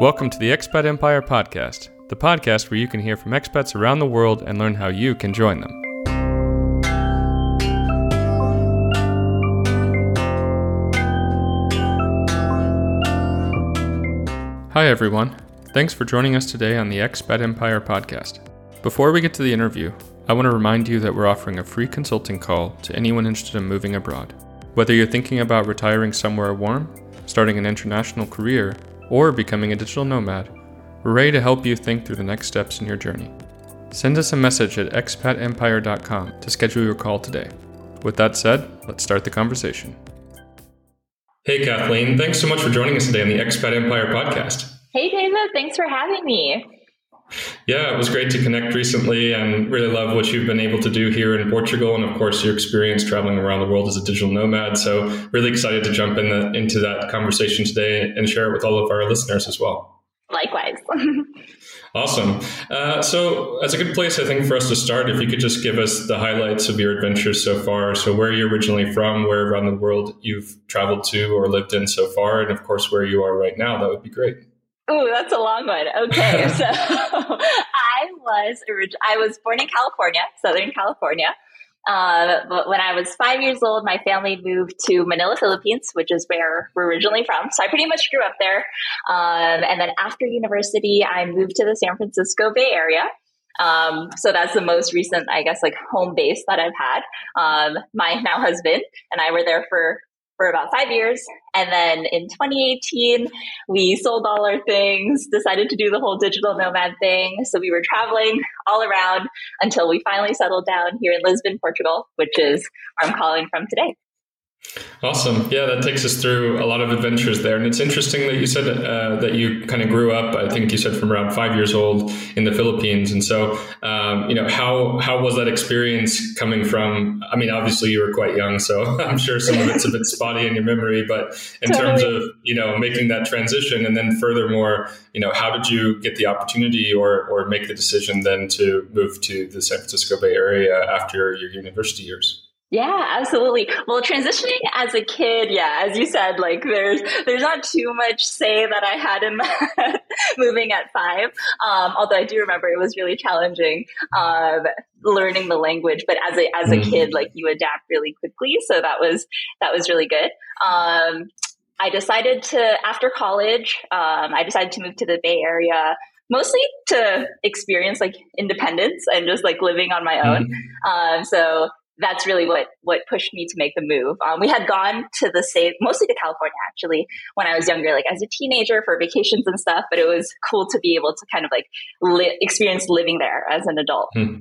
Welcome to the Expat Empire Podcast, the podcast where you can hear from expats around the world and learn how you can join them. Hi, everyone. Thanks for joining us today on the Expat Empire Podcast. Before we get to the interview, I want to remind you that we're offering a free consulting call to anyone interested in moving abroad. Whether you're thinking about retiring somewhere warm, starting an international career, or becoming a digital nomad, we're ready to help you think through the next steps in your journey. Send us a message at expatempire.com to schedule your call today. With that said, let's start the conversation. Hey, Kathleen, thanks so much for joining us today on the Expat Empire podcast. Hey, David, thanks for having me. Yeah, it was great to connect recently and really love what you've been able to do here in Portugal and, of course, your experience traveling around the world as a digital nomad. So, really excited to jump in the, into that conversation today and share it with all of our listeners as well. Likewise. awesome. Uh, so, as a good place, I think, for us to start, if you could just give us the highlights of your adventures so far. So, where you're originally from, where around the world you've traveled to or lived in so far, and of course, where you are right now, that would be great. Oh, that's a long one. Okay, so I was I was born in California, Southern California. Uh, but when I was five years old, my family moved to Manila, Philippines, which is where we're originally from. So I pretty much grew up there. Um, and then after university, I moved to the San Francisco Bay Area. Um, so that's the most recent, I guess, like home base that I've had. Um, my now husband and I were there for for about five years. And then in 2018, we sold all our things, decided to do the whole digital nomad thing. So we were traveling all around until we finally settled down here in Lisbon, Portugal, which is where I'm calling from today. Awesome. Yeah, that takes us through a lot of adventures there. And it's interesting that you said uh, that you kind of grew up, I think you said from around five years old in the Philippines. And so, um, you know, how, how was that experience coming from? I mean, obviously you were quite young, so I'm sure some of it's a bit spotty in your memory, but in totally. terms of, you know, making that transition and then furthermore, you know, how did you get the opportunity or, or make the decision then to move to the San Francisco Bay Area after your university years? Yeah, absolutely. Well, transitioning as a kid, yeah, as you said, like there's there's not too much say that I had in moving at five. Um, although I do remember it was really challenging um, learning the language, but as a as a mm-hmm. kid, like you adapt really quickly, so that was that was really good. Um, I decided to after college, um, I decided to move to the Bay Area mostly to experience like independence and just like living on my own. Mm-hmm. Um, so that's really what what pushed me to make the move. Um, we had gone to the state, mostly to California actually, when I was younger, like as a teenager for vacations and stuff. But it was cool to be able to kind of like li- experience living there as an adult. Hmm.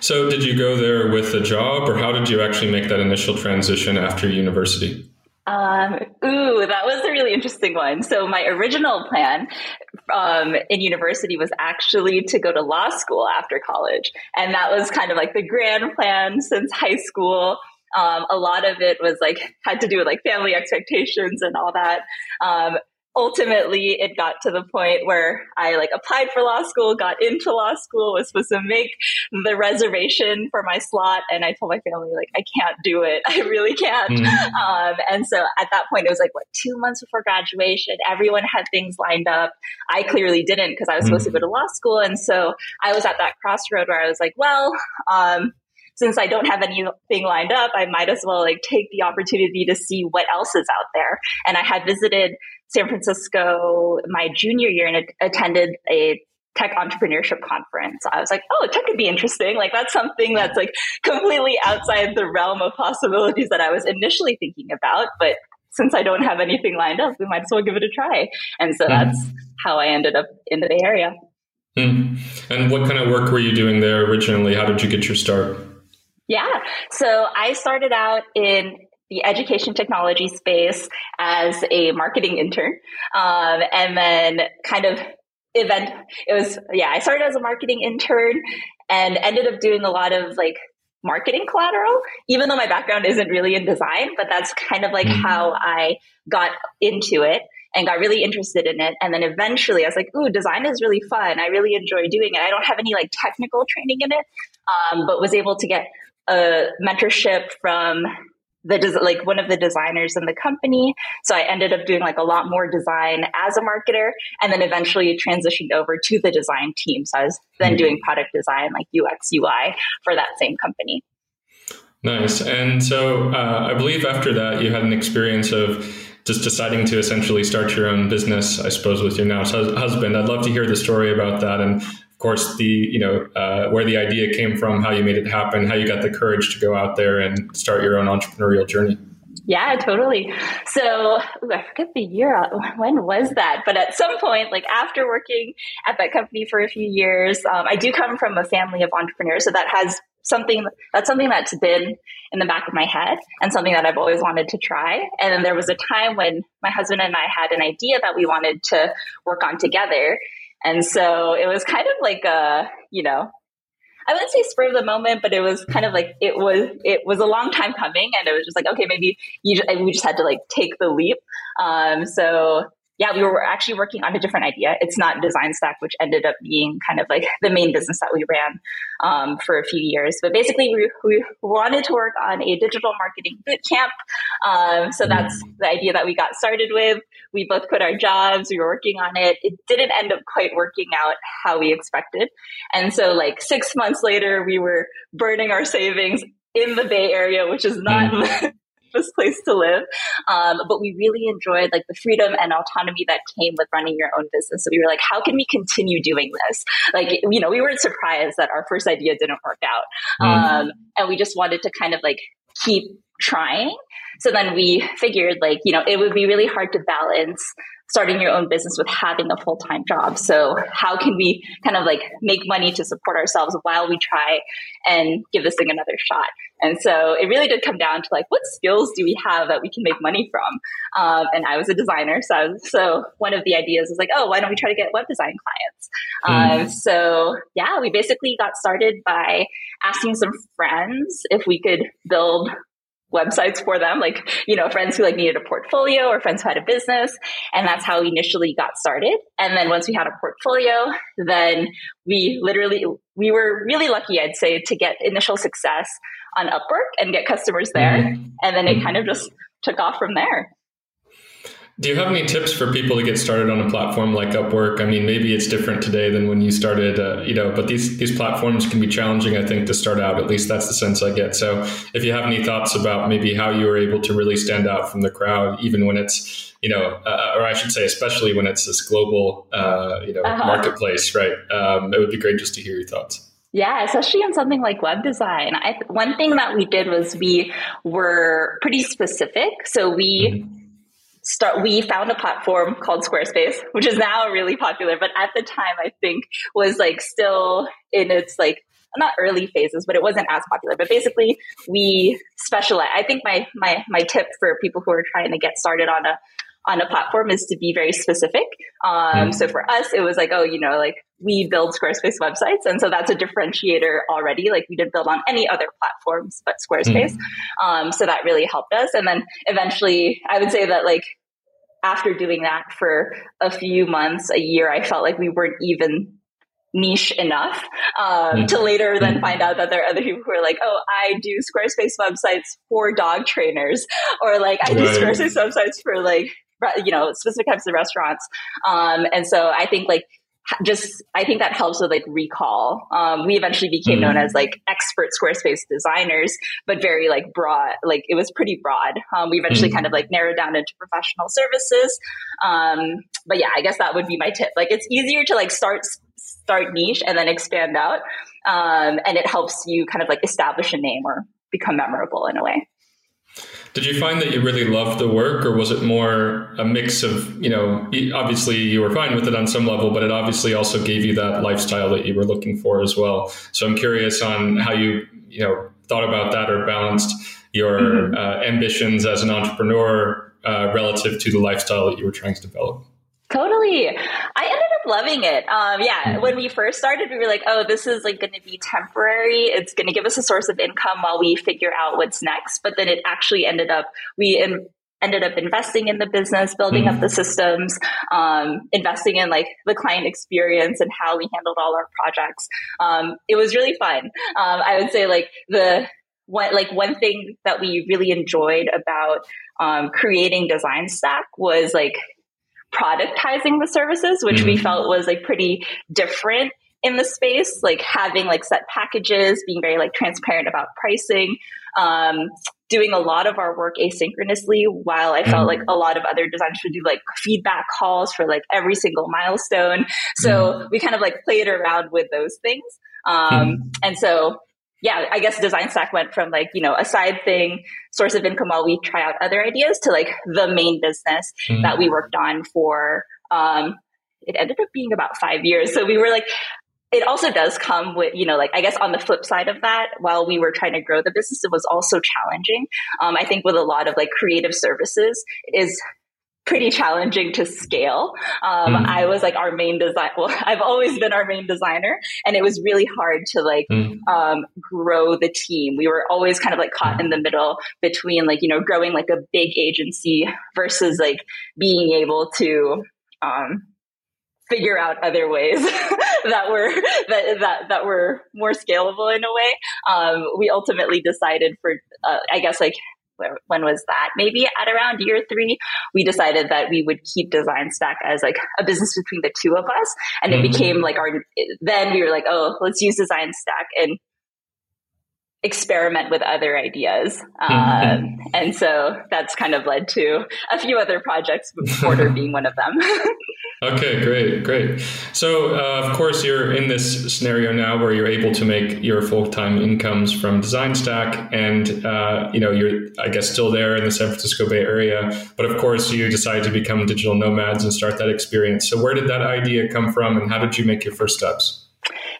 So, did you go there with a job, or how did you actually make that initial transition after university? Um, ooh, that was a really interesting one. So my original plan um, in university was actually to go to law school after college, and that was kind of like the grand plan since high school. Um, a lot of it was like had to do with like family expectations and all that. Ultimately it got to the point where I like applied for law school, got into law school, was supposed to make the reservation for my slot. And I told my family, like, I can't do it. I really can't. Mm-hmm. Um, and so at that point, it was like, what, two months before graduation, everyone had things lined up. I clearly didn't because I was supposed mm-hmm. to go to law school. And so I was at that crossroad where I was like, well, um, since I don't have anything lined up, I might as well like take the opportunity to see what else is out there. And I had visited San Francisco my junior year and attended a tech entrepreneurship conference. I was like, oh, tech could be interesting. Like that's something that's like completely outside the realm of possibilities that I was initially thinking about. But since I don't have anything lined up, we might as well give it a try. And so mm. that's how I ended up in the Bay Area. Mm. And what kind of work were you doing there originally? How did you get your start? Yeah. So I started out in the education technology space as a marketing intern. Um, and then kind of event, it was, yeah, I started as a marketing intern and ended up doing a lot of like marketing collateral, even though my background isn't really in design, but that's kind of like mm-hmm. how I got into it and got really interested in it. And then eventually I was like, ooh, design is really fun. I really enjoy doing it. I don't have any like technical training in it, um, but was able to get a mentorship from the des- like one of the designers in the company. So I ended up doing like a lot more design as a marketer and then eventually transitioned over to the design team. So I was then mm-hmm. doing product design like UX UI for that same company. Nice. And so uh, I believe after that you had an experience of just deciding to essentially start your own business, I suppose, with your now husband. I'd love to hear the story about that and course, the you know uh, where the idea came from, how you made it happen, how you got the courage to go out there and start your own entrepreneurial journey. Yeah, totally. So ooh, I forget the year. Uh, when was that? But at some point, like after working at that company for a few years, um, I do come from a family of entrepreneurs, so that has something that's something that's been in the back of my head and something that I've always wanted to try. And then there was a time when my husband and I had an idea that we wanted to work on together. And so it was kind of like a, you know, I wouldn't say spur of the moment, but it was kind of like it was it was a long time coming, and it was just like okay, maybe you we just had to like take the leap. Um, so yeah, we were actually working on a different idea. It's not Design Stack, which ended up being kind of like the main business that we ran um, for a few years. But basically, we, we wanted to work on a digital marketing boot camp. Um, so that's the idea that we got started with. We both quit our jobs. We were working on it. It didn't end up quite working out how we expected. And so, like six months later, we were burning our savings in the Bay Area, which is not safest place to live. Um, but we really enjoyed like the freedom and autonomy that came with running your own business. So we were like, how can we continue doing this? Like, you know, we weren't surprised that our first idea didn't work out. Mm-hmm. Um, and we just wanted to kind of like keep trying. So then we figured like, you know, it would be really hard to balance starting your own business with having a full time job. So, how can we kind of like make money to support ourselves while we try and give this thing another shot? And so, it really did come down to like, what skills do we have that we can make money from? Um, and I was a designer, so was, so one of the ideas was like, oh, why don't we try to get web design clients? Mm. Um, so, yeah, we basically got started by asking some friends if we could build websites for them, like, you know, friends who like needed a portfolio or friends who had a business. And that's how we initially got started. And then once we had a portfolio, then we literally, we were really lucky, I'd say, to get initial success on Upwork and get customers there. Mm-hmm. And then it kind of just took off from there. Do you have any tips for people to get started on a platform like Upwork? I mean, maybe it's different today than when you started, uh, you know, but these these platforms can be challenging, I think, to start out. At least that's the sense I get. So, if you have any thoughts about maybe how you were able to really stand out from the crowd, even when it's, you know, uh, or I should say, especially when it's this global, uh, you know, uh-huh. marketplace, right? Um, it would be great just to hear your thoughts. Yeah, especially on something like web design. I, one thing that we did was we were pretty specific. So we mm-hmm start we found a platform called Squarespace, which is now really popular, but at the time I think was like still in its like not early phases, but it wasn't as popular. But basically, we specialize. I think my my my tip for people who are trying to get started on a on a platform is to be very specific. Um, mm So for us, it was like, oh, you know, like we build Squarespace websites, and so that's a differentiator already. Like we didn't build on any other platforms but Squarespace. mm Um, so that really helped us. And then eventually, I would say that like after doing that for a few months, a year, I felt like we weren't even niche enough um, mm-hmm. to later then mm-hmm. find out that there are other people who are like, oh, I do Squarespace websites for dog trainers, or like I do Squarespace websites for like you know specific types of restaurants. Um, and so I think like just I think that helps with like recall. Um, we eventually became mm-hmm. known as like expert Squarespace designers, but very like broad. Like it was pretty broad. Um, we eventually mm-hmm. kind of like narrowed down into professional services. Um, but yeah, I guess that would be my tip. Like it's easier to like start start niche and then expand out, um, and it helps you kind of like establish a name or become memorable in a way. Did you find that you really loved the work, or was it more a mix of, you know, obviously you were fine with it on some level, but it obviously also gave you that lifestyle that you were looking for as well? So I'm curious on how you, you know, thought about that or balanced your mm-hmm. uh, ambitions as an entrepreneur uh, relative to the lifestyle that you were trying to develop. Totally. I ended up loving it. Um, yeah, mm-hmm. when we first started, we were like, oh, this is like going to be temporary. It's going to give us a source of income while we figure out what's next. But then it actually ended up, we in, ended up investing in the business, building mm-hmm. up the systems, um, investing in like the client experience and how we handled all our projects. Um, it was really fun. Um, I would say like the, what like one thing that we really enjoyed about um, creating Design Stack was like productizing the services, which mm-hmm. we felt was like pretty different in the space, like having like set packages, being very like transparent about pricing, um, doing a lot of our work asynchronously while I felt mm. like a lot of other designers would do like feedback calls for like every single milestone. So mm. we kind of like played around with those things. Um, mm. and so yeah, I guess design stack went from like, you know, a side thing, source of income while we try out other ideas to like the main business mm. that we worked on for, um, it ended up being about five years. So we were like, it also does come with, you know, like I guess on the flip side of that, while we were trying to grow the business, it was also challenging. Um, I think with a lot of like creative services is pretty challenging to scale. Um, mm. I was like our main design. Well, I've always been our main designer, and it was really hard to like mm. um, grow the team. We were always kind of like caught in the middle between like you know growing like a big agency versus like being able to um, figure out other ways that were that, that that were more scalable in a way. Um, we ultimately decided for uh, I guess like when was that? Maybe at around year three, we decided that we would keep Design Stack as like a business between the two of us, and mm-hmm. it became like our. Then we were like, oh, let's use Design Stack and experiment with other ideas. Mm-hmm. Um, and so that's kind of led to a few other projects, Border being one of them. okay, great, great. So, uh, of course, you're in this scenario now where you're able to make your full time incomes from Design Stack, and uh, you know you're, I guess, still there in the San Francisco Bay Area. But of course, you decided to become digital nomads and start that experience. So, where did that idea come from, and how did you make your first steps?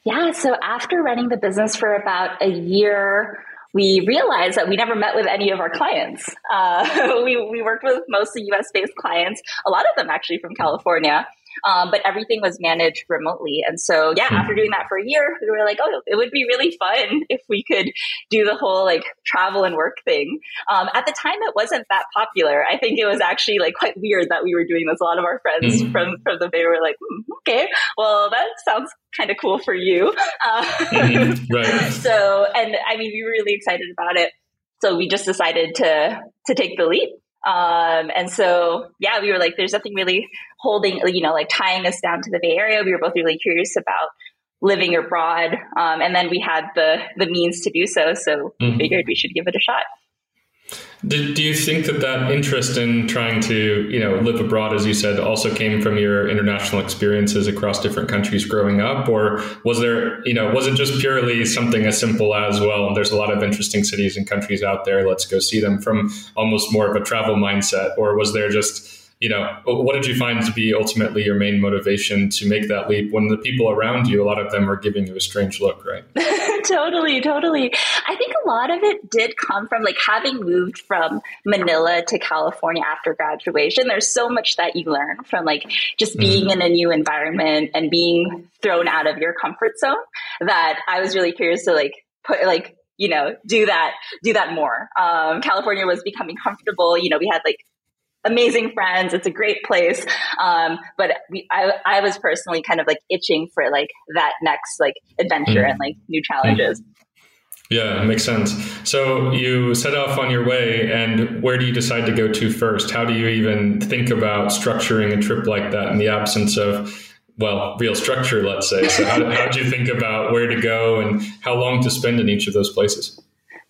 Yeah. So after running the business for about a year, we realized that we never met with any of our clients. Uh, we, we worked with mostly US based clients, a lot of them actually from California. Um, but everything was managed remotely. And so, yeah, mm-hmm. after doing that for a year, we were like, oh, it would be really fun if we could do the whole like travel and work thing. Um, at the time, it wasn't that popular. I think it was actually like quite weird that we were doing this. A lot of our friends mm-hmm. from, from the Bay were like, mm, okay, well, that sounds kind of cool for you. Uh, mm-hmm. right. So, and I mean, we were really excited about it. So we just decided to to take the leap. Um, and so, yeah, we were like, there's nothing really holding, you know, like tying us down to the Bay Area. We were both really curious about living abroad. Um, and then we had the, the means to do so. So mm-hmm. we figured we should give it a shot. Do, do you think that that interest in trying to, you know, live abroad, as you said, also came from your international experiences across different countries growing up, or was there, you know, was it just purely something as simple as well? There's a lot of interesting cities and countries out there. Let's go see them from almost more of a travel mindset, or was there just you know, what did you find to be ultimately your main motivation to make that leap when the people around you, a lot of them are giving you a strange look, right? totally, totally. I think a lot of it did come from like having moved from Manila to California after graduation. There's so much that you learn from like just being mm. in a new environment and being thrown out of your comfort zone that I was really curious to like put like you know do that do that more um, california was becoming comfortable you know we had like amazing friends. It's a great place. Um, but we, I, I was personally kind of like itching for like that next like adventure mm. and like new challenges. Mm. Yeah, makes sense. So you set off on your way, and where do you decide to go to first? How do you even think about structuring a trip like that in the absence of, well, real structure, let's say? So how, how did you think about where to go and how long to spend in each of those places?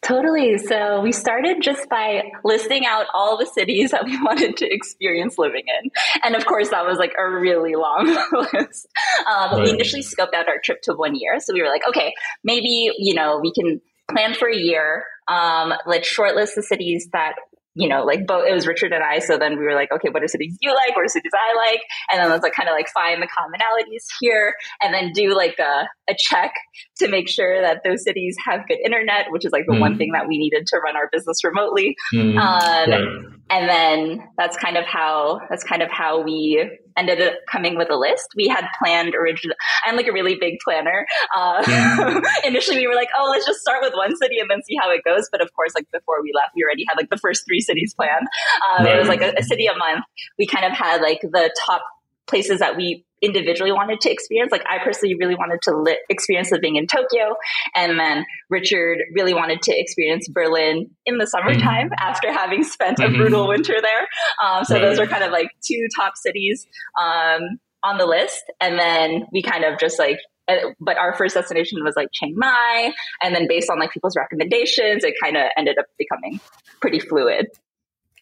Totally. So we started just by listing out all the cities that we wanted to experience living in. And of course, that was like a really long list. Um, right. We initially scoped out our trip to one year. So we were like, okay, maybe, you know, we can plan for a year. Um, let's shortlist the cities that you know, like both, it was Richard and I. So then we were like, okay, what are cities you like? What are cities I like? And then let's like kind of like find the commonalities here and then do like a, a check to make sure that those cities have good internet, which is like the mm. one thing that we needed to run our business remotely. Mm. Um, right. And then that's kind of how, that's kind of how we ended up coming with a list. We had planned originally. I'm like a really big planner. Uh, yeah. initially, we were like, "Oh, let's just start with one city and then see how it goes." But of course, like before we left, we already had like the first three cities planned. Um, right. It was like a, a city a month. We kind of had like the top places that we individually wanted to experience. Like I personally really wanted to li- experience living in Tokyo, and then Richard really wanted to experience Berlin in the summertime mm-hmm. after having spent a mm-hmm. brutal winter there. Um, so right. those are kind of like two top cities um, on the list, and then we kind of just like uh, but our first destination was like Chiang Mai. And then based on like people's recommendations, it kind of ended up becoming pretty fluid.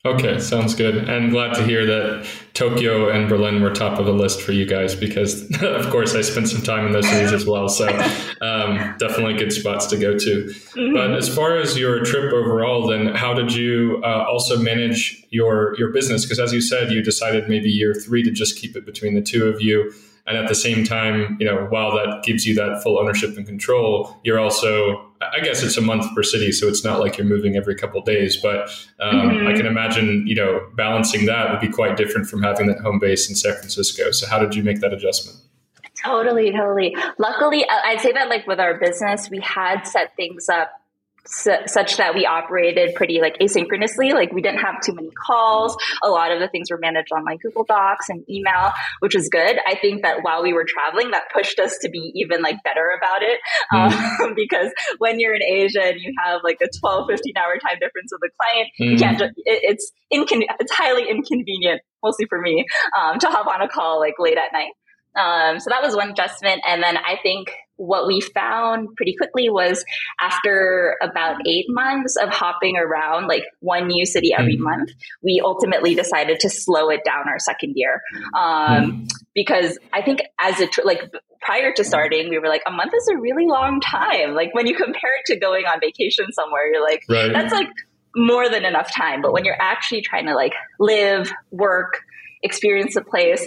Okay, sounds good. And glad to hear that Tokyo and Berlin were top of the list for you guys because, of course, I spent some time in those cities as well. So, um, definitely good spots to go to. Mm-hmm. But as far as your trip overall, then how did you uh, also manage your your business? Because as you said, you decided maybe year three to just keep it between the two of you and at the same time you know while that gives you that full ownership and control you're also i guess it's a month per city so it's not like you're moving every couple days but um, mm-hmm. i can imagine you know balancing that would be quite different from having that home base in san francisco so how did you make that adjustment Totally, totally. Luckily, I'd say that like with our business, we had set things up such that we operated pretty like asynchronously like we didn't have too many calls a lot of the things were managed on like google docs and email which was good i think that while we were traveling that pushed us to be even like better about it mm. um, because when you're in asia and you have like a 12 15 hour time difference with a client mm. you can't just it, it's incon- it's highly inconvenient mostly for me um, to hop on a call like late at night um, so that was one adjustment. And then I think what we found pretty quickly was after about eight months of hopping around like one new city every mm. month, we ultimately decided to slow it down our second year. Um, mm. Because I think as a, tr- like, prior to starting, we were like, a month is a really long time. Like, when you compare it to going on vacation somewhere, you're like, right. that's like more than enough time. But when you're actually trying to like live, work, experience a place,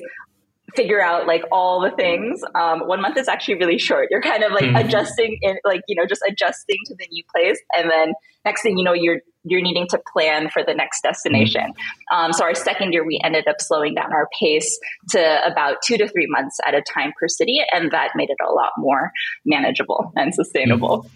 figure out like all the things. Um, one month is actually really short. You're kind of like mm-hmm. adjusting in like, you know, just adjusting to the new place. And then next thing you know, you're, you're needing to plan for the next destination. Mm-hmm. Um, so our second year, we ended up slowing down our pace to about two to three months at a time per city. And that made it a lot more manageable and sustainable. Mm-hmm.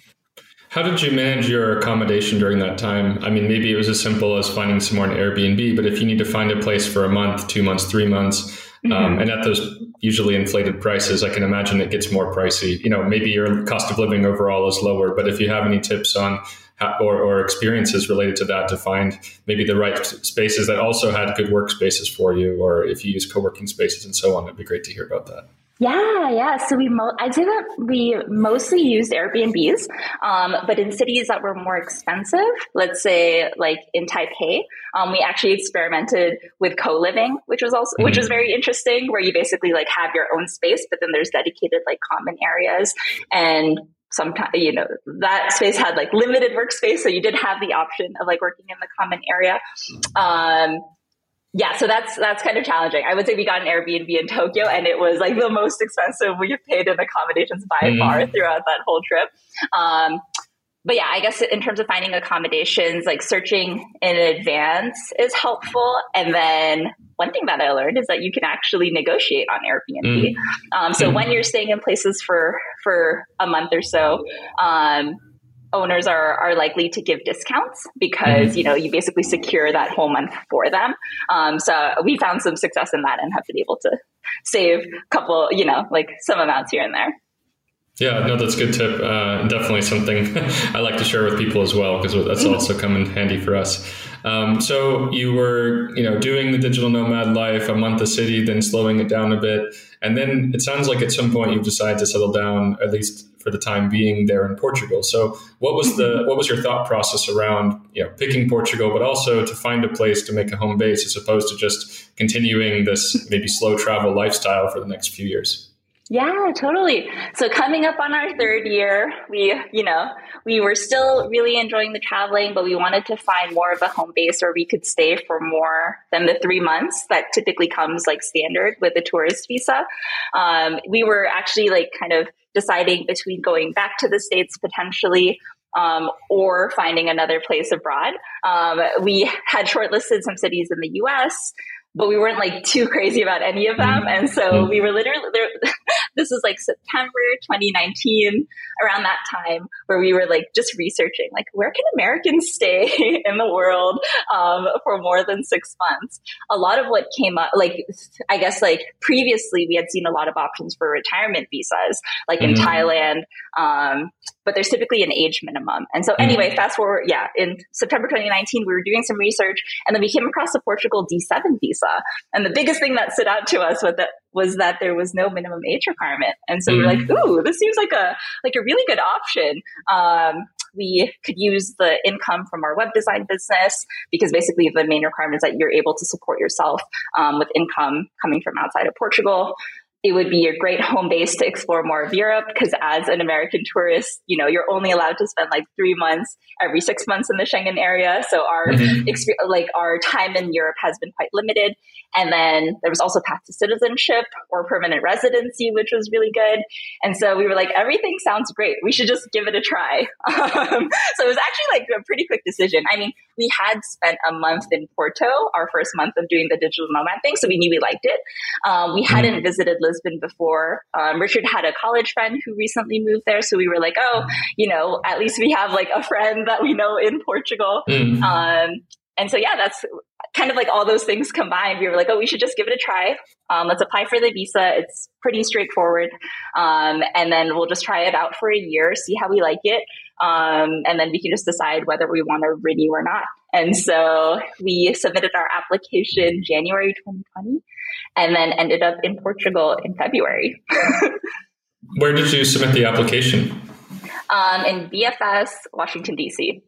How did you manage your accommodation during that time? I mean, maybe it was as simple as finding somewhere on Airbnb, but if you need to find a place for a month, two months, three months, mm-hmm. Um, and at those usually inflated prices, I can imagine it gets more pricey. You know, maybe your cost of living overall is lower, but if you have any tips on how, or, or experiences related to that to find maybe the right spaces that also had good workspaces for you, or if you use co-working spaces and so on, it'd be great to hear about that. Yeah, yeah. So we, mo- I'd say that we mostly used Airbnbs, um, but in cities that were more expensive, let's say like in Taipei, um, we actually experimented with co-living, which was also, mm-hmm. which was very interesting, where you basically like have your own space, but then there's dedicated like common areas and sometimes you know that space had like limited workspace so you did have the option of like working in the common area um, yeah, so that's that's kind of challenging. I would say we got an Airbnb in Tokyo, and it was like the most expensive we've paid in accommodations by mm-hmm. far throughout that whole trip. Um, but yeah, I guess in terms of finding accommodations, like searching in advance is helpful. And then one thing that I learned is that you can actually negotiate on Airbnb. mm Um, so mm when you're staying in places for for a month or so, um, owners are are likely to give discounts because mm-hmm. you know you basically secure that whole month for them. Um, so we found some success in that and have been able to save a couple, you know, like some amounts here and there. Yeah, no, that's a good tip. Uh, definitely something I like to share with people as well because that's mm-hmm. also come in handy for us. Um, so you were, you know, doing the digital nomad life, a month a city, then slowing it down a bit, and then it sounds like at some point you've decided to settle down, at least for the time being, there in Portugal. So what was the what was your thought process around, you know, picking Portugal, but also to find a place to make a home base as opposed to just continuing this maybe slow travel lifestyle for the next few years? Yeah, totally. So coming up on our third year, we, you know, we were still really enjoying the traveling, but we wanted to find more of a home base where we could stay for more than the three months that typically comes like standard with a tourist visa. Um, we were actually like kind of deciding between going back to the States potentially um, or finding another place abroad. Um, we had shortlisted some cities in the US but we weren't like too crazy about any of them. And so mm-hmm. we were literally, This is like September 2019, around that time, where we were like just researching, like, where can Americans stay in the world um, for more than six months? A lot of what came up, like, I guess, like previously we had seen a lot of options for retirement visas, like mm-hmm. in Thailand. Um, but there's typically an age minimum. And so, anyway, mm-hmm. fast forward, yeah, in September 2019, we were doing some research and then we came across the Portugal D7 visa. And the biggest thing that stood out to us was that, was that there was no minimum age requirement. And so mm-hmm. we were like, mm-hmm. ooh, this seems like a, like a really good option. Um, we could use the income from our web design business because basically the main requirement is that you're able to support yourself um, with income coming from outside of Portugal it would be a great home base to explore more of Europe because as an American tourist, you know, you're only allowed to spend like three months every six months in the Schengen area. So our mm-hmm. like our time in Europe has been quite limited. And then there was also path to citizenship or permanent residency, which was really good. And so we were like, everything sounds great. We should just give it a try. Um, so it was actually like a pretty quick decision. I mean, we had spent a month in Porto, our first month of doing the digital nomad thing. So we knew we liked it. Um, we mm-hmm. hadn't visited Lisbon before. Um, Richard had a college friend who recently moved there. So we were like, oh, you know, at least we have like a friend that we know in Portugal. Mm-hmm. Um, and so, yeah, that's kind of like all those things combined. We were like, oh, we should just give it a try. Um, let's apply for the visa. It's pretty straightforward. Um, and then we'll just try it out for a year, see how we like it. Um, and then we can just decide whether we want to renew or not. And so we submitted our application January 2020 and then ended up in Portugal in February. Where did you submit the application? Um, in VFS, Washington, D.C.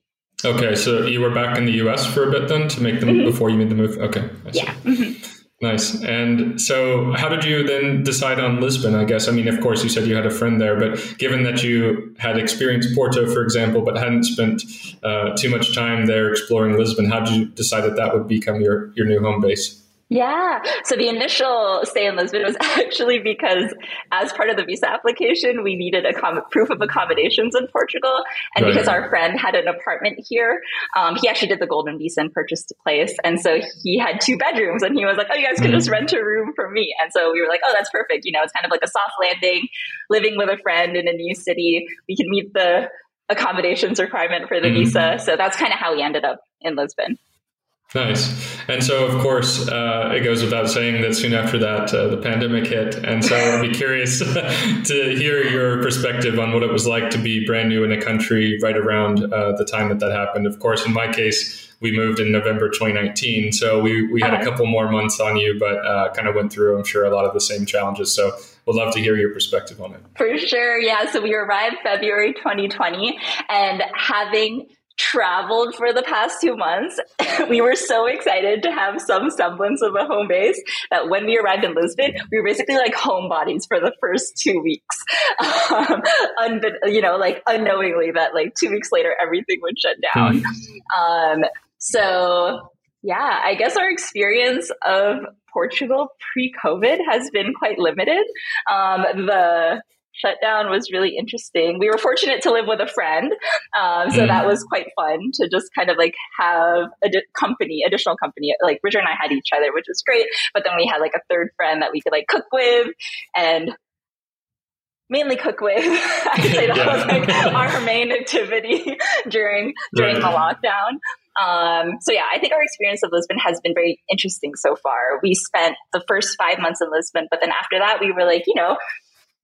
Okay, so you were back in the US for a bit then to make them mm-hmm. before you made the move? Okay. Yeah. Mm-hmm. Nice. And so, how did you then decide on Lisbon? I guess. I mean, of course, you said you had a friend there, but given that you had experienced Porto, for example, but hadn't spent uh, too much time there exploring Lisbon, how did you decide that that would become your, your new home base? Yeah. So the initial stay in Lisbon was actually because as part of the visa application, we needed a com- proof of accommodations in Portugal. And right. because our friend had an apartment here, um, he actually did the golden visa and purchased a place. And so he had two bedrooms and he was like, Oh, you guys can mm. just rent a room for me. And so we were like, Oh, that's perfect. You know, it's kind of like a soft landing, living with a friend in a new city. We can meet the accommodations requirement for the mm. visa. So that's kind of how we ended up in Lisbon. Nice. And so, of course, uh, it goes without saying that soon after that, uh, the pandemic hit. And so I'd be curious to hear your perspective on what it was like to be brand new in a country right around uh, the time that that happened. Of course, in my case, we moved in November 2019. So we, we had a couple more months on you, but uh, kind of went through, I'm sure, a lot of the same challenges. So we'd love to hear your perspective on it. For sure. Yeah. So we arrived February 2020 and having traveled for the past two months. we were so excited to have some semblance of a home base that when we arrived in Lisbon, we were basically like homebodies for the first two weeks. Um, un- you know, like unknowingly that like two weeks later, everything would shut down. Hmm. Um, so yeah, I guess our experience of Portugal pre-COVID has been quite limited. Um, the shutdown was really interesting. We were fortunate to live with a friend, um, so mm. that was quite fun to just kind of like have a di- company, additional company. Like Richard and I had each other, which was great. But then we had like a third friend that we could like cook with and mainly cook with. I'd say that yeah. was like our main activity during during the lockdown. Um, so yeah, I think our experience of Lisbon has been very interesting so far. We spent the first five months in Lisbon, but then after that, we were like, you know,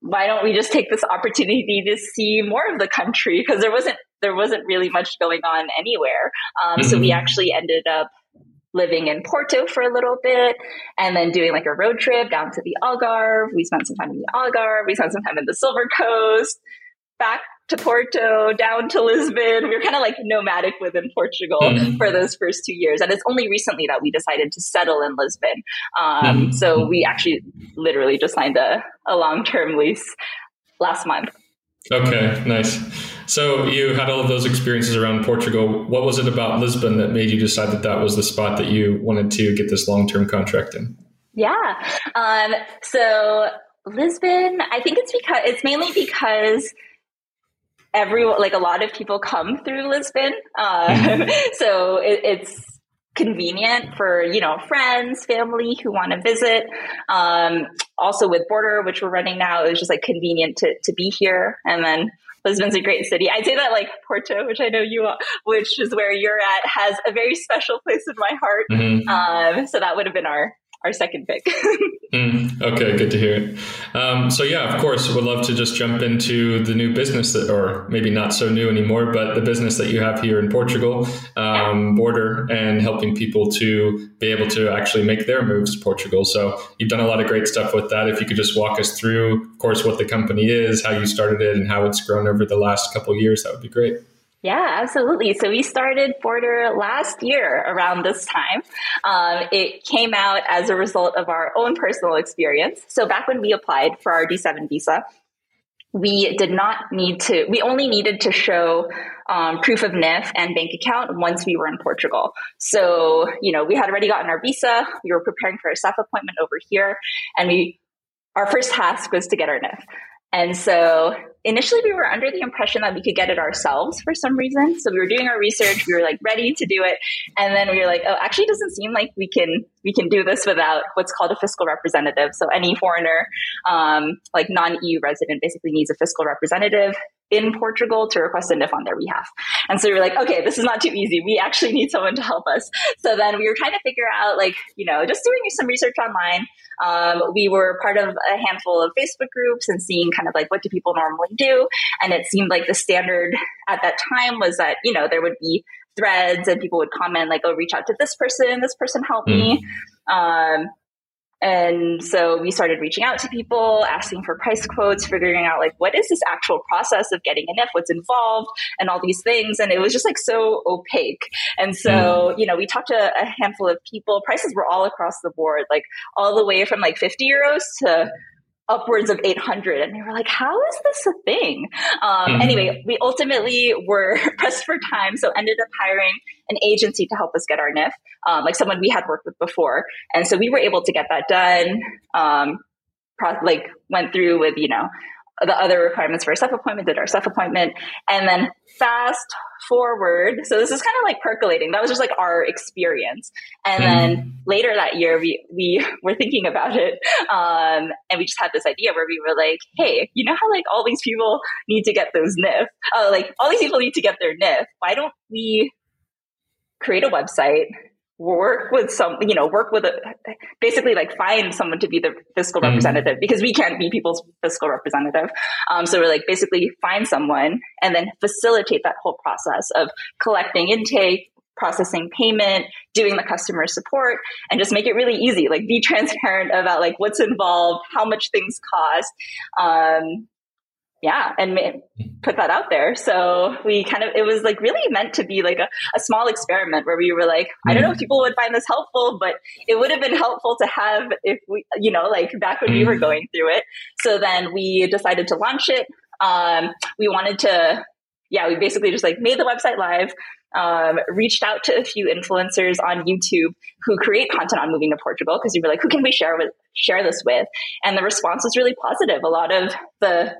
why don't we just take this opportunity to see more of the country? Because there wasn't there wasn't really much going on anywhere. Um, mm-hmm. So we mm-hmm. actually ended up living in Porto for a little bit and then doing like a road trip down to the Algarve. We spent some time in the Algarve. We spent some time in the Silver Coast, back to Porto, down to Lisbon. We were kind of like nomadic within Portugal mm-hmm. for those first two years. And it's only recently that we decided to settle in Lisbon. Um, mm-hmm. So we actually literally just signed a, a long term lease last month. Okay, nice. So you had all of those experiences around Portugal. What was it about Lisbon that made you decide that that was the spot that you wanted to get this long term contract in? Yeah. Um, so Lisbon, I think it's because it's mainly because everyone, like a lot of people come through Lisbon. Uh, mm-hmm. so it, it's convenient for you know friends family who want to visit um, also with border which we're running now it was just like convenient to, to be here and then lisbon's a great city i'd say that like porto which i know you are, which is where you're at has a very special place in my heart mm-hmm. um, so that would have been our our second pick. mm, okay, good to hear it. Um, so yeah, of course, would love to just jump into the new business that, or maybe not so new anymore, but the business that you have here in Portugal, um, border, and helping people to be able to actually make their moves to Portugal. So you've done a lot of great stuff with that. If you could just walk us through, of course, what the company is, how you started it, and how it's grown over the last couple years, that would be great. Yeah, absolutely. So we started Border last year around this time. Um, it came out as a result of our own personal experience. So back when we applied for our D7 visa, we did not need to, we only needed to show um, proof of NIF and bank account once we were in Portugal. So, you know, we had already gotten our visa, we were preparing for a SEF appointment over here, and we, our first task was to get our NIF. And so initially we were under the impression that we could get it ourselves for some reason. So we were doing our research, we were like ready to do it. And then we were like, oh, actually it doesn't seem like we can, we can do this without what's called a fiscal representative. So any foreigner, um, like non-EU resident basically needs a fiscal representative in Portugal to request a NIF on their behalf. And so we were like, okay, this is not too easy. We actually need someone to help us. So then we were trying to figure out, like, you know, just doing some research online. Um, we were part of a handful of Facebook groups and seeing kind of like what do people normally do. And it seemed like the standard at that time was that, you know, there would be threads and people would comment like, oh, reach out to this person, this person helped mm. me. Um, and so we started reaching out to people, asking for price quotes, figuring out like what is this actual process of getting a NIF, what's involved, and all these things. And it was just like so opaque. And so, mm. you know, we talked to a handful of people. Prices were all across the board, like all the way from like 50 euros to upwards of 800 and they were like how is this a thing? Um, mm-hmm. anyway we ultimately were pressed for time so ended up hiring an agency to help us get our nif um, like someone we had worked with before. And so we were able to get that done um, pro- like went through with you know the other requirements for a SEF appointment, did our SEF appointment, and then fast forward. So this is kind of like percolating. That was just like our experience. And mm then later that year, we, we were thinking about it. Um, and we just had this idea where we were like, Hey, you know how like all these people need to get those NIF, uh, like all these people need to get their NIF. Why don't we create a website work with some, you know, work with a, basically like find someone to be the fiscal mm representative because we can't be people's fiscal representative. Um, so we're like basically find someone and then facilitate that whole process of collecting intake, processing payment, doing the customer support, and just make it really easy. Like be transparent about like what's involved, how much things cost. Um, yeah, and put that out there. So we kind of, it was like really meant to be like a, a small experiment where we were like, I don't know if mm. people would find this helpful, but it would have been helpful to have if we, you know, like back when we were mm. going through it. So then we decided to launch it. Um, we wanted to, yeah, we basically just like made the website live, um, reached out to a few influencers on YouTube who create content on moving to Portugal because we were like, who can we share with, share this with? And the response was really positive. A lot of the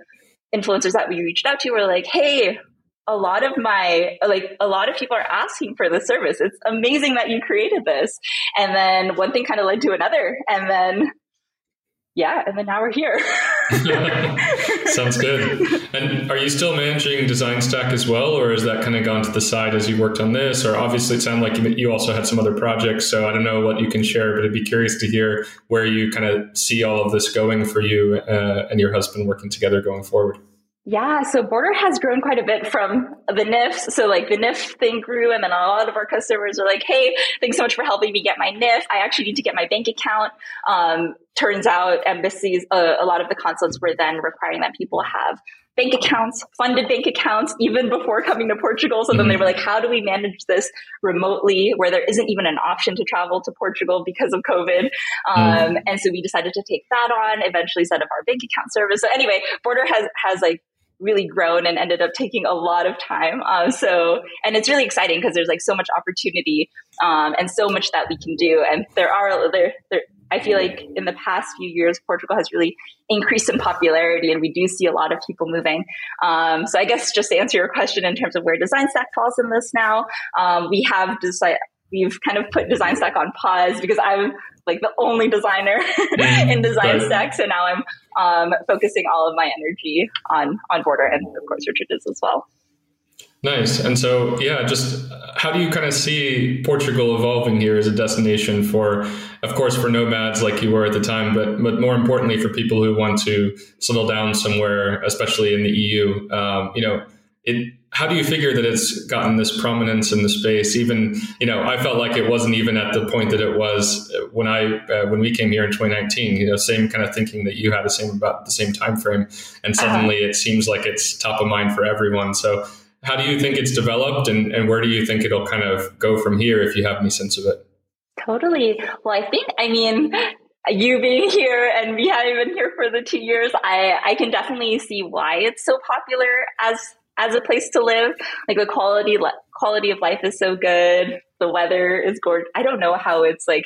influencers that we reached out to were like, hey, a lot of my like a lot of people are asking for the service. It's amazing that you created this. And then one thing kind of led to another. And then yeah, and then now we're here. Sounds good. And are you still managing Design Stack as well, or has that kind of gone to the side as you worked on this? Or obviously, it sounded like you also had some other projects, so I don't know what you can share, but I'd be curious to hear where you kind of see all of this going for you uh, and your husband working together going forward. Yeah, so Border has grown quite a bit from the NIFs. So like the NIF thing grew and then a lot of our customers are like, hey, thanks so much for helping me get my NIF. I actually need to get my bank account. Um, turns out embassies, uh, a lot of the consulates were then requiring that people have bank accounts, funded bank accounts, even before coming to Portugal. So mm-hmm. then they mm-hmm. were like, how do we manage this remotely where there isn't even an option to travel to Portugal because of COVID? Um, mm-hmm. And so we decided to take that on, eventually set up our bank account service. So anyway, Border has, has like really grown and ended up taking a lot of time. Uh, so, and it's really exciting because there's like so much opportunity um, and so much that we can do. And there are there, there. I feel like in the past few years, Portugal has really increased in popularity, and we do see a lot of people moving. Um, so, I guess just to answer your question in terms of where Design Stack falls in this now, um, we have decided we've kind of put Design Stack on pause because I'm like the only designer mm, in Design right. Stack. So now I'm um, focusing all of my energy on on Border, and of course Richard is as well. Nice. And so, yeah, just how do you kind of see Portugal evolving here as a destination for, of course, for nomads like you were at the time, but but more importantly for people who want to settle down somewhere, especially in the EU. Um, you know, it. How do you figure that it's gotten this prominence in the space? Even you know, I felt like it wasn't even at the point that it was when I uh, when we came here in 2019. You know, same kind of thinking that you had, the same about the same time frame, and uh-huh. suddenly uh-huh. it seems like it's top of mind for everyone. So how do you think it's developed and, and where do you think it'll kind of go from here if you have any sense of it? Totally. Well, I think, I mean, you being here and me having been here for the two years, I, I can definitely see why it's so popular as as a place to live. Like the quality quality of life is so good. The weather is gorgeous. I don't know how it's like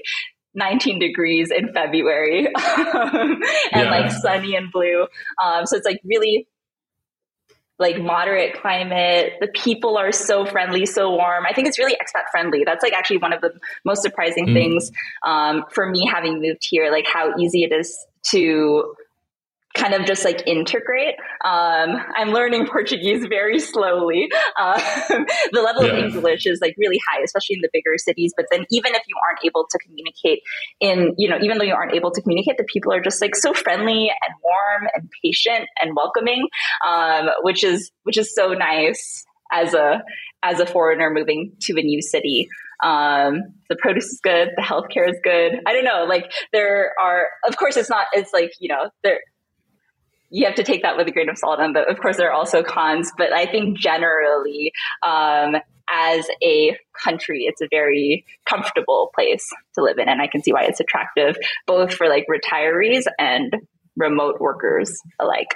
19 degrees in February and yeah. like sunny and blue. Um, so it's like really like moderate climate. The people are so friendly, so warm. I think it's really expat friendly. That's like actually one of the most surprising mm. things um, for me having moved here, like how easy it is to kind of just like integrate. Um, I'm learning Portuguese very slowly. Um, the level yeah. of English is like really high, especially in the bigger cities. But then even if you aren't able to communicate in, you know, even though you aren't able to communicate, the people are just like so friendly and warm and patient and welcoming, um, which is, which is so nice as a, as a foreigner moving to a new city. Um, the produce is good. The healthcare is good. I don't know. Like there are, of course, it's not. It's like you know, there you have to take that with a grain of salt. And of course, there are also cons, but I think generally, um, as a country, it's a very comfortable place to live in. And I can see why it's attractive, both for like retirees and remote workers alike.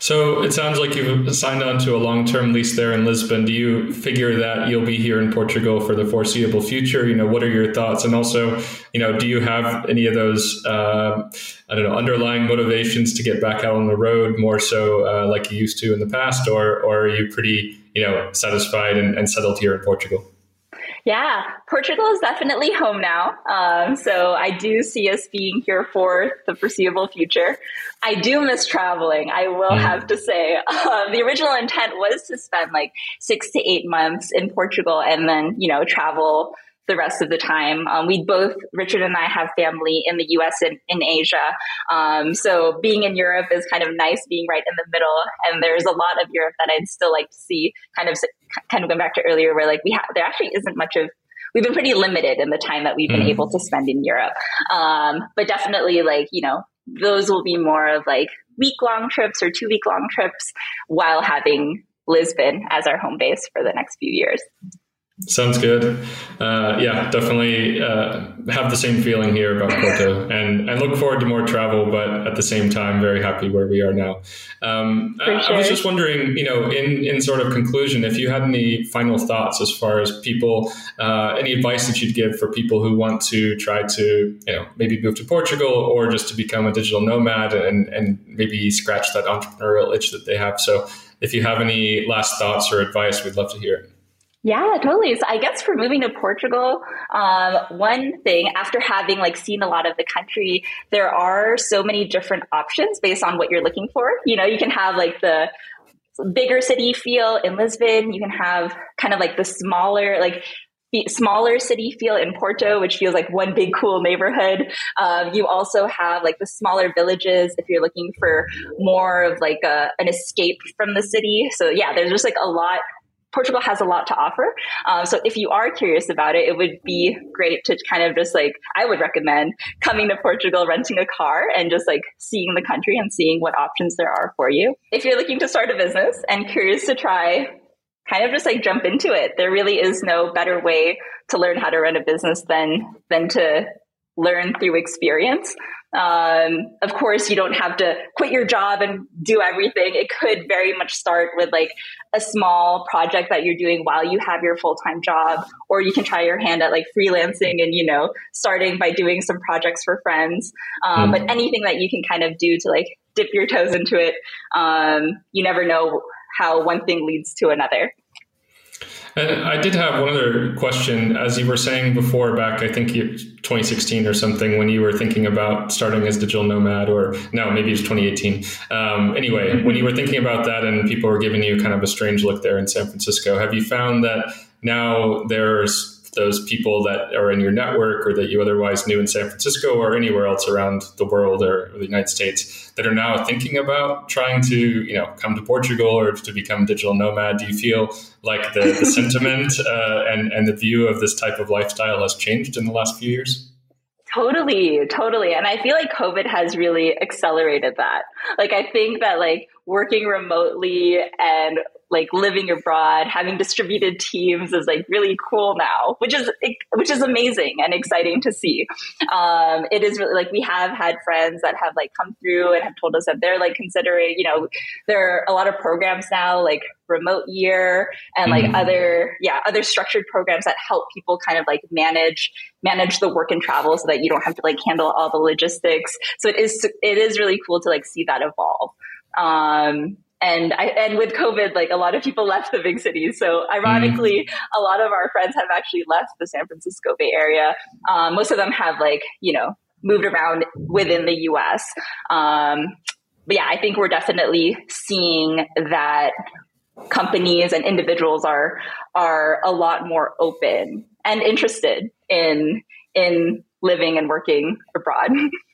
So it sounds like you've signed on to a long term lease there in Lisbon. Do you figure that you'll be here in Portugal for the foreseeable future? You know, what are your thoughts? And also, you know, do you have any of those, uh, I don't know, underlying motivations to get back out on the road more so uh, like you used to in the past, or, or are you pretty, you know, satisfied and, and settled here in Portugal? Yeah, Portugal is definitely home now. Um, so I do see us being here for the foreseeable future. I do miss traveling, I will mm. have to say. Uh, the original intent was to spend like six to eight months in Portugal and then, you know, travel the rest of the time. Um, we both, Richard and I, have family in the US and in Asia. Um, so being in Europe is kind of nice, being right in the middle. And there's a lot of Europe that I'd still like to see. Kind of, kind of going back to earlier, where like we have, there actually isn't much of we've been pretty limited in the time that we've been mm. able to spend in Europe. Um, but definitely, like you know, those will be more of like week long trips or two week long trips while having Lisbon as our home base for the next few years. Sounds good. Uh, yeah, definitely uh, have the same feeling here about Porto, and I look forward to more travel. But at the same time, very happy where we are now. Um, I, sure. I, was just wondering, you know, in in sort of conclusion, if you had any final thoughts as far as people, uh, any advice that you'd give for people who want to try to, you know, maybe move to Portugal or just to become a digital nomad and and maybe scratch that entrepreneurial itch that they have. So, if you have any last thoughts or advice, we'd love to hear it. Yeah, totally. So I guess for moving to Portugal, um, one thing after having like seen a lot of the country, there are so many different options based on what you're looking for. You know, you can have like the bigger city feel in Lisbon. You can have kind of like the smaller, like smaller city feel in Porto, which feels like one big cool neighborhood. Um, you also have like the smaller villages if you're looking for more of like a, an escape from the city. So yeah, there's just like a lot Portugal has a lot to offer. Um, so if you are curious about it, it would be great to kind of just like, I would recommend coming to Portugal, renting a car and just like seeing the country and seeing what options there are for you. If you're looking to start a business and curious to try, kind of just like jump into it. There really is no better way to learn how to run a business than, than to learn through experience. Um, of course, you don't have to quit your job and do everything. It could very much start with like a small project that you're doing while you have your full time job, or you can try your hand at like freelancing and, you know, starting by doing some projects for friends. Um, mm. But anything that you can kind of do to like dip your toes into it, um, you never know how one thing leads to another. And I did have one other question. As you were saying before, back I think 2016 or something, when you were thinking about starting as digital nomad, or no, maybe it's 2018. Um, anyway, when you were thinking about that, and people were giving you kind of a strange look there in San Francisco, have you found that now there's those people that are in your network or that you otherwise knew in San Francisco or anywhere else around the world or the United States that are now thinking about trying to, you know, come to Portugal or to become digital nomad? Do you feel like the, the sentiment uh, and, and the view of this type of lifestyle has changed in the last few years? Totally, totally. And I feel like COVID has really accelerated that. Like, I think that like working remotely and like living abroad, having distributed teams is like really cool now, which is which is amazing and exciting to see. Um, it is really like we have had friends that have like come through and have told us that they're like considering, you know, there are a lot of programs now like remote year and like mm-hmm. other yeah other structured programs that help people kind of like manage manage the work and travel so that you don't have to like handle all the logistics. So it is it is really cool to like see that evolve. Um, and I, and with COVID, like a lot of people left the big cities. So ironically, mm. a lot of our friends have actually left the San Francisco Bay Area. Um, most of them have like, you know, moved around within the US. Um, but yeah, I think we're definitely seeing that companies and individuals are, are a lot more open and interested in, in living and working abroad.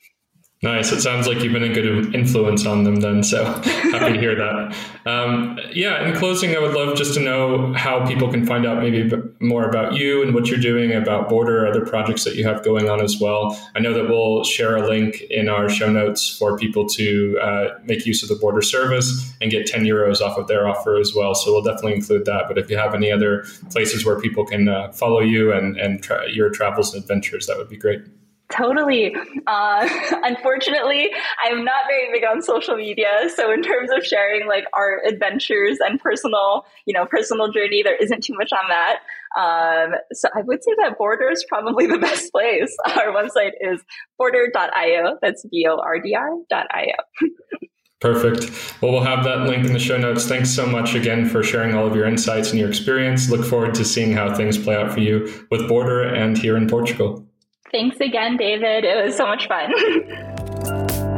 Nice. It sounds like you've been a good influence on them then. So happy to hear that. Um, yeah. In closing, I would love just to know how people can find out maybe more about you and what you're doing about Bordr, other projects that you have going on as well. I know that we'll share a link in our show notes for people to uh, make use of the Bordr service and get 10 euros off of their offer as well. So we'll definitely include that. But if you have any other places where people can uh, follow you and, and tra- your travels and adventures, that would be great. Totally. Uh, unfortunately, I'm not very big on social media. So in terms of sharing like our adventures and personal, you know, personal journey, there isn't too much on that. Um, so I would say that Bordr is probably the best place. Our website is bordr.io. That's B-O-R-D-R.io. Perfect. Well, we'll have that link in the show notes. Thanks so much again for sharing all of your insights and your experience. Look forward to seeing how things play out for you with Bordr and here in Portugal. Thanks again, David. It was so much fun.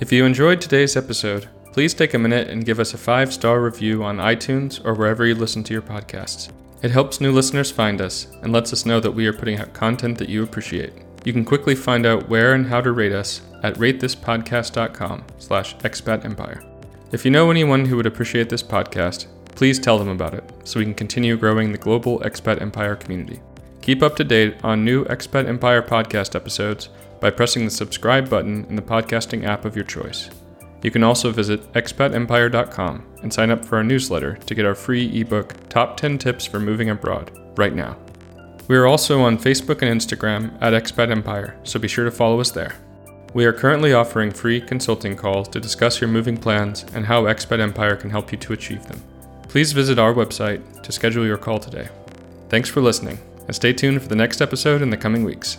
if you enjoyed today's episode, please take a minute and give us a five star review on iTunes or wherever you listen to your podcasts. It helps new listeners find us and lets us know that we are putting out content that you appreciate. You can quickly find out where and how to rate us at ratethispodcast.com slash expatempire. If you know anyone who would appreciate this podcast, Please tell them about it so we can continue growing the global Expat Empire community. Keep up to date on new Expat Empire podcast episodes by pressing the subscribe button in the podcasting app of your choice. You can also visit expatempire.com and sign up for our newsletter to get our free ebook, Top 10 Tips for Moving Abroad, right now. We are also on Facebook and Instagram at Expat Empire, so be sure to follow us there. We are currently offering free consulting calls to discuss your moving plans and how Expat Empire can help you to achieve them. Please visit our website to schedule your call today. Thanks for listening, and stay tuned for the next episode in the coming weeks.